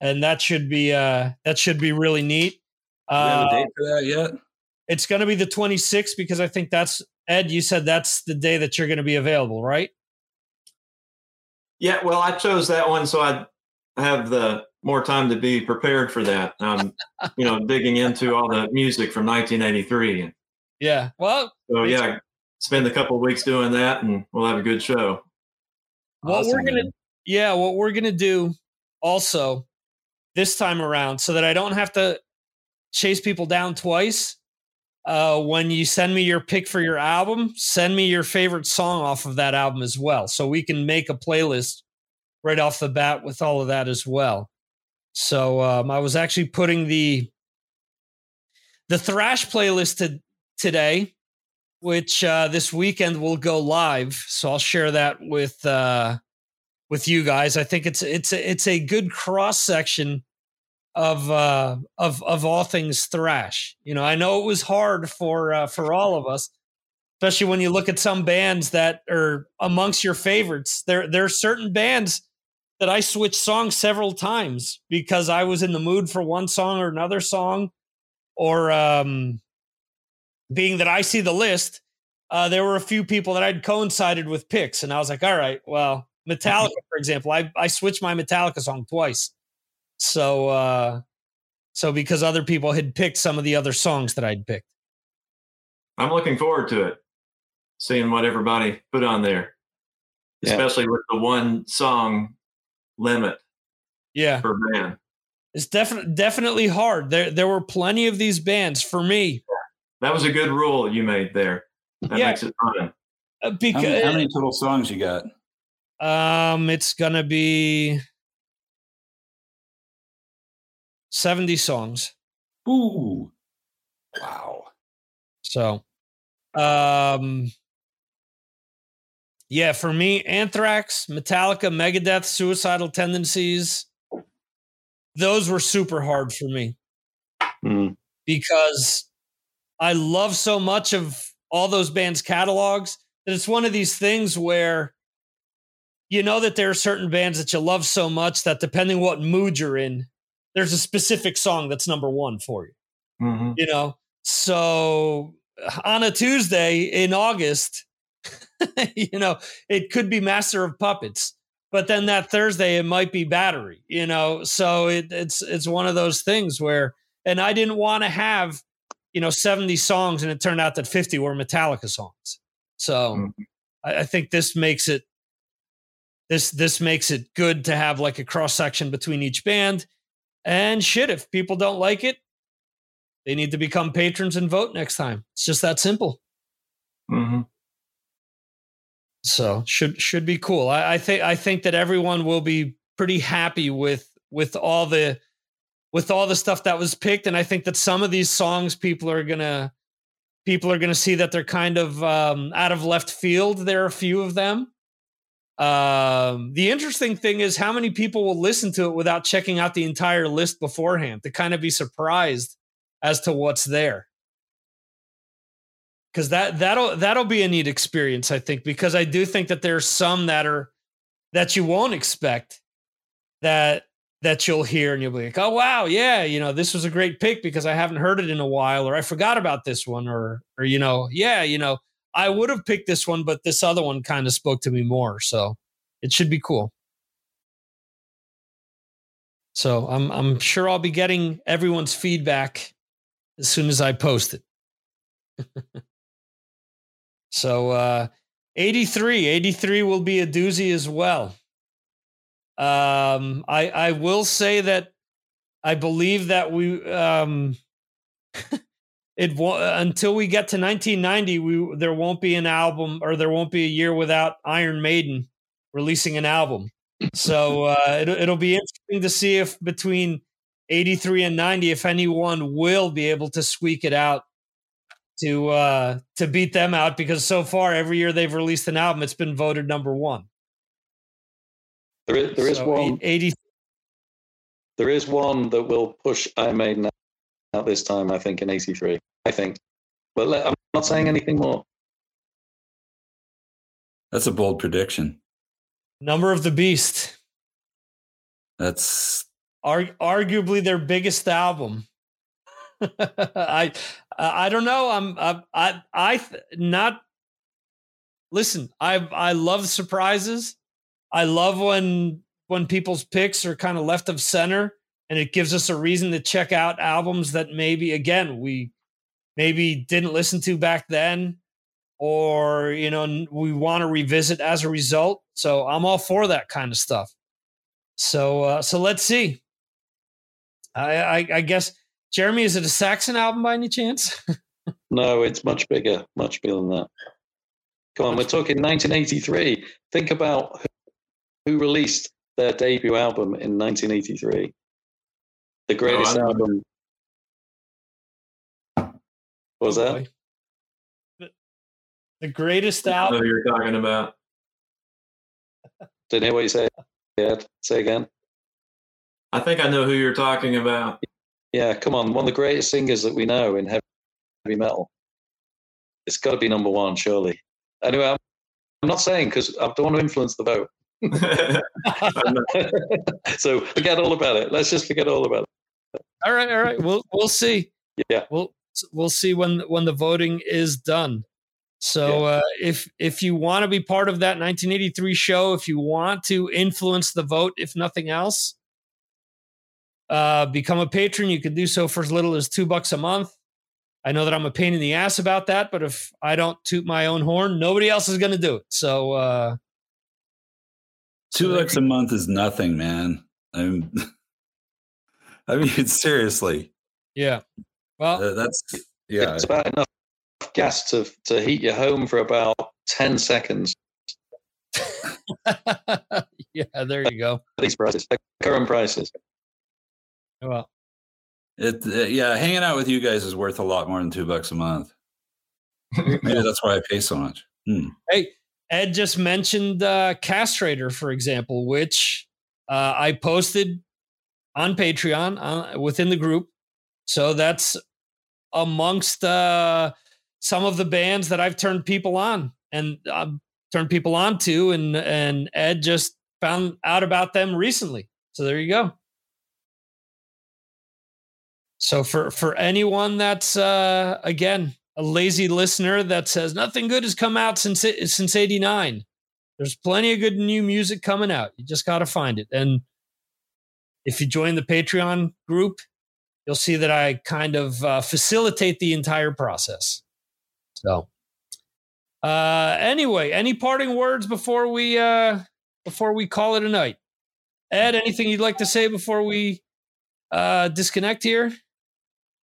and that should be uh, that should be really neat. Uh, have a date for that yet? It's going to be the 26th because I think that's Ed. You said that's the day that you're going to be available, right? Yeah. Well, I chose that one so I have the more time to be prepared for that. Um, you know, digging into all the music from 1983. Yeah. Well. So yeah, spend a couple weeks doing that, and we'll have a good show. What awesome, we're gonna, man. yeah, what we're gonna do also this time around, so that I don't have to chase people down twice. Uh, when you send me your pick for your album, send me your favorite song off of that album as well, so we can make a playlist right off the bat with all of that as well. So um, I was actually putting the the thrash playlist to, today, which uh, this weekend will go live. So I'll share that with uh, with you guys. I think it's it's a, it's a good cross section of uh, of of all things thrash. You know, I know it was hard for uh, for all of us, especially when you look at some bands that are amongst your favorites. There there are certain bands that I switched songs several times because I was in the mood for one song or another song, or um, being that I see the list, uh, there were a few people that I'd coincided with picks, and I was like, all right, well, Metallica, for example, I I switched my Metallica song twice, so uh, so because other people had picked some of the other songs that I'd picked. I'm looking forward to it, seeing what everybody put on there, yeah. especially with the one song limit. Yeah. Per band. It's definitely definitely hard. There there were plenty of these bands for me. That was a good rule you made there. That yeah. makes it fun. Uh, because how many, how many total songs you got? Um, it's gonna be seventy songs. Ooh, wow. So, um, yeah, for me, Anthrax, Metallica, Megadeth, Suicidal Tendencies, those were super hard for me mm. because I love so much of all those bands' catalogs that it's one of these things where you know that there are certain bands that you love so much that depending what mood you're in, there's a specific song that's number one for you. Mm-hmm. You know, so on a Tuesday in August, you know, it could be Master of Puppets, but then that Thursday it might be Battery. You know, so it, it's it's one of those things where, and I didn't want to have, you know, seventy songs, and it turned out that fifty were Metallica songs. So mm-hmm. I, I think this makes it this this makes it good to have like a cross section between each band. And shit, if people don't like it, they need to become patrons and vote next time. It's just that simple. Mm-hmm. So should should be cool. I, I think I think that everyone will be pretty happy with with all the with all the stuff that was picked, and I think that some of these songs people are gonna people are gonna see that they're kind of um, out of left field. There are a few of them. Um, the interesting thing is how many people will listen to it without checking out the entire list beforehand to kind of be surprised as to what's there. Because that that'll that'll be a neat experience i think because i do think that there's some that are that you won't expect that that you'll hear and you'll be like oh wow yeah you know this was a great pick because i haven't heard it in a while or i forgot about this one or or you know yeah you know i would have picked this one but this other one kind of spoke to me more so it should be cool so i'm i'm sure i'll be getting everyone's feedback as soon as i post it So uh, 83, 83 will be a doozy as well. Um, I I will say that I believe that we um, it won't until we get to 1990. We there won't be an album or there won't be a year without Iron Maiden releasing an album. So uh, it, it'll be interesting to see if between 83 and 90, if anyone will be able to squeak it out to uh, to beat them out. Because so far, every year they've released an album, it's been voted number one. There is, there is so one. 80, there is one that will push Iron Maiden out this time. I think in '83. I think, but let, I'm not saying anything more. That's a bold prediction. Number of the Beast. That's Ar- arguably their biggest album. I I don't know. I'm I I, I not. Listen, I I love surprises. I love when when people's picks are kind of left of center, and it gives us a reason to check out albums that maybe again we maybe didn't listen to back then or you know we want to revisit as a result. So i'm all for that kind of stuff. So uh, so let's see. I, I, I guess jeremy is it a saxon album by any chance? No it's much bigger much bigger than that. Come on we're talking 1983 think about who released their debut album in 1983 the greatest oh, album what was that the greatest album. What you're talking about. Didn't hear what you said. Yeah, say again. I think I know who you're talking about. Yeah, come on. One of the greatest singers that we know in heavy metal. It's got to be number one, surely. Anyway, I'm, I'm not saying because I don't want to influence the vote. so forget all about it. Let's just forget all about it. All right, all right. We'll we'll see. Yeah, we'll we'll see when when the voting is done. So yeah. uh, if if you want to be part of that 1983 show, if you want to influence the vote, if nothing else, uh, become a patron. You can do so for as little as two bucks a month. I know that I'm a pain in the ass about that, but if I don't toot my own horn, nobody else is going to do it. So uh, two so bucks a month is nothing, man. I'm. I mean, seriously. Yeah. Well, uh, that's yeah. It's about enough gas to to heat your home for about ten seconds. yeah, there you go. These prices, current prices. Well, it uh, yeah, hanging out with you guys is worth a lot more than two bucks a month. Maybe that's why I pay so much. Hmm. Hey, Ed just mentioned uh, Castrator, for example, which uh, I posted on Patreon uh, within the group. So that's amongst uh, some of the bands that I've turned people on and I've turned people on to, and and Ed just found out about them recently. So there you go. So for for anyone that's uh, again a lazy listener that says nothing good has come out since since '89, there's plenty of good new music coming out. You just got to find it. And if you join the Patreon group, you'll see that I kind of uh, facilitate the entire process. So, uh, anyway, any parting words before we uh, before we call it a night? Ed, anything you'd like to say before we uh, disconnect here?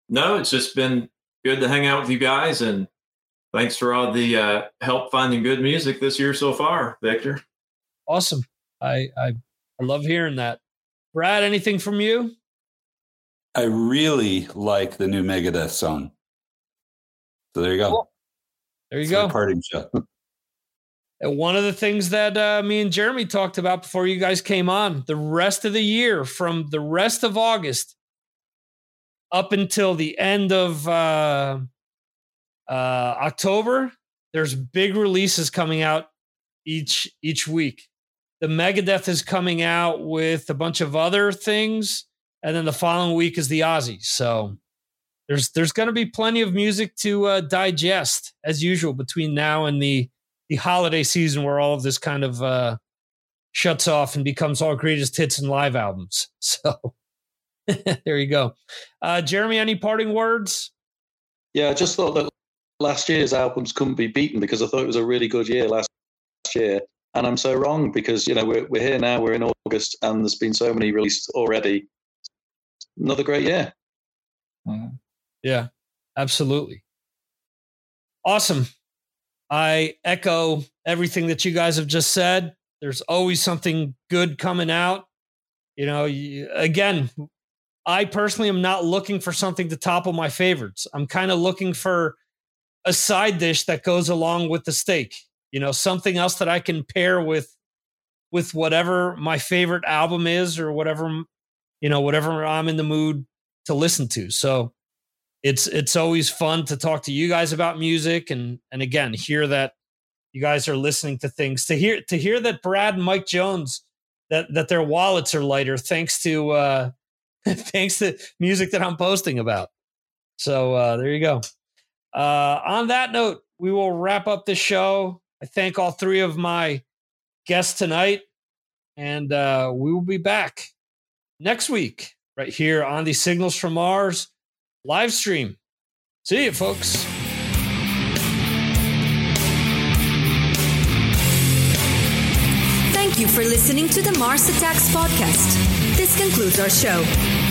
No, it's just been good to hang out with you guys, and thanks for all the uh, help finding good music this year so far, Victor. Awesome. I I, I love hearing that. Brad, anything from you? I really like the new Megadeth song. So there you go. Cool. There you it's go. Parting shot. And one of the things that uh, me and Jeremy talked about before you guys came on, the rest of the year, from the rest of August up until the end of uh, uh, October, there's big releases coming out each each week. The Megadeth is coming out with a bunch of other things, and then the following week is the Ozzy. So there's there's going to be plenty of music to uh, digest as usual between now and the the holiday season where all of this kind of uh, shuts off and becomes all greatest hits and live albums. So there you go. Uh, Jeremy, any parting words? Yeah, I just thought that last year's albums couldn't be beaten because I thought it was a really good year last year. And I'm so wrong because, you know, we're, we're here now, we're in August, and there's been so many released already. Another great year. Mm-hmm. Yeah. Absolutely. Awesome. I echo everything that you guys have just said. There's always something good coming out. You know, again, I personally am not looking for something to topple my favorites. I'm kind of looking for a side dish that goes along with the steak. You know, something else that I can pair with with whatever my favorite album is or whatever you know, whatever I'm in the mood to listen to. So it's it's always fun to talk to you guys about music and and again, hear that you guys are listening to things to hear to hear that Brad and Mike Jones that that their wallets are lighter thanks to uh thanks to music that I'm posting about. So uh there you go. Uh on that note, we will wrap up the show. I thank all three of my guests tonight and uh we will be back next week right here on the Signals from Mars live stream. See you folks. Thank you for listening to the Mars Attacks podcast. This concludes our show.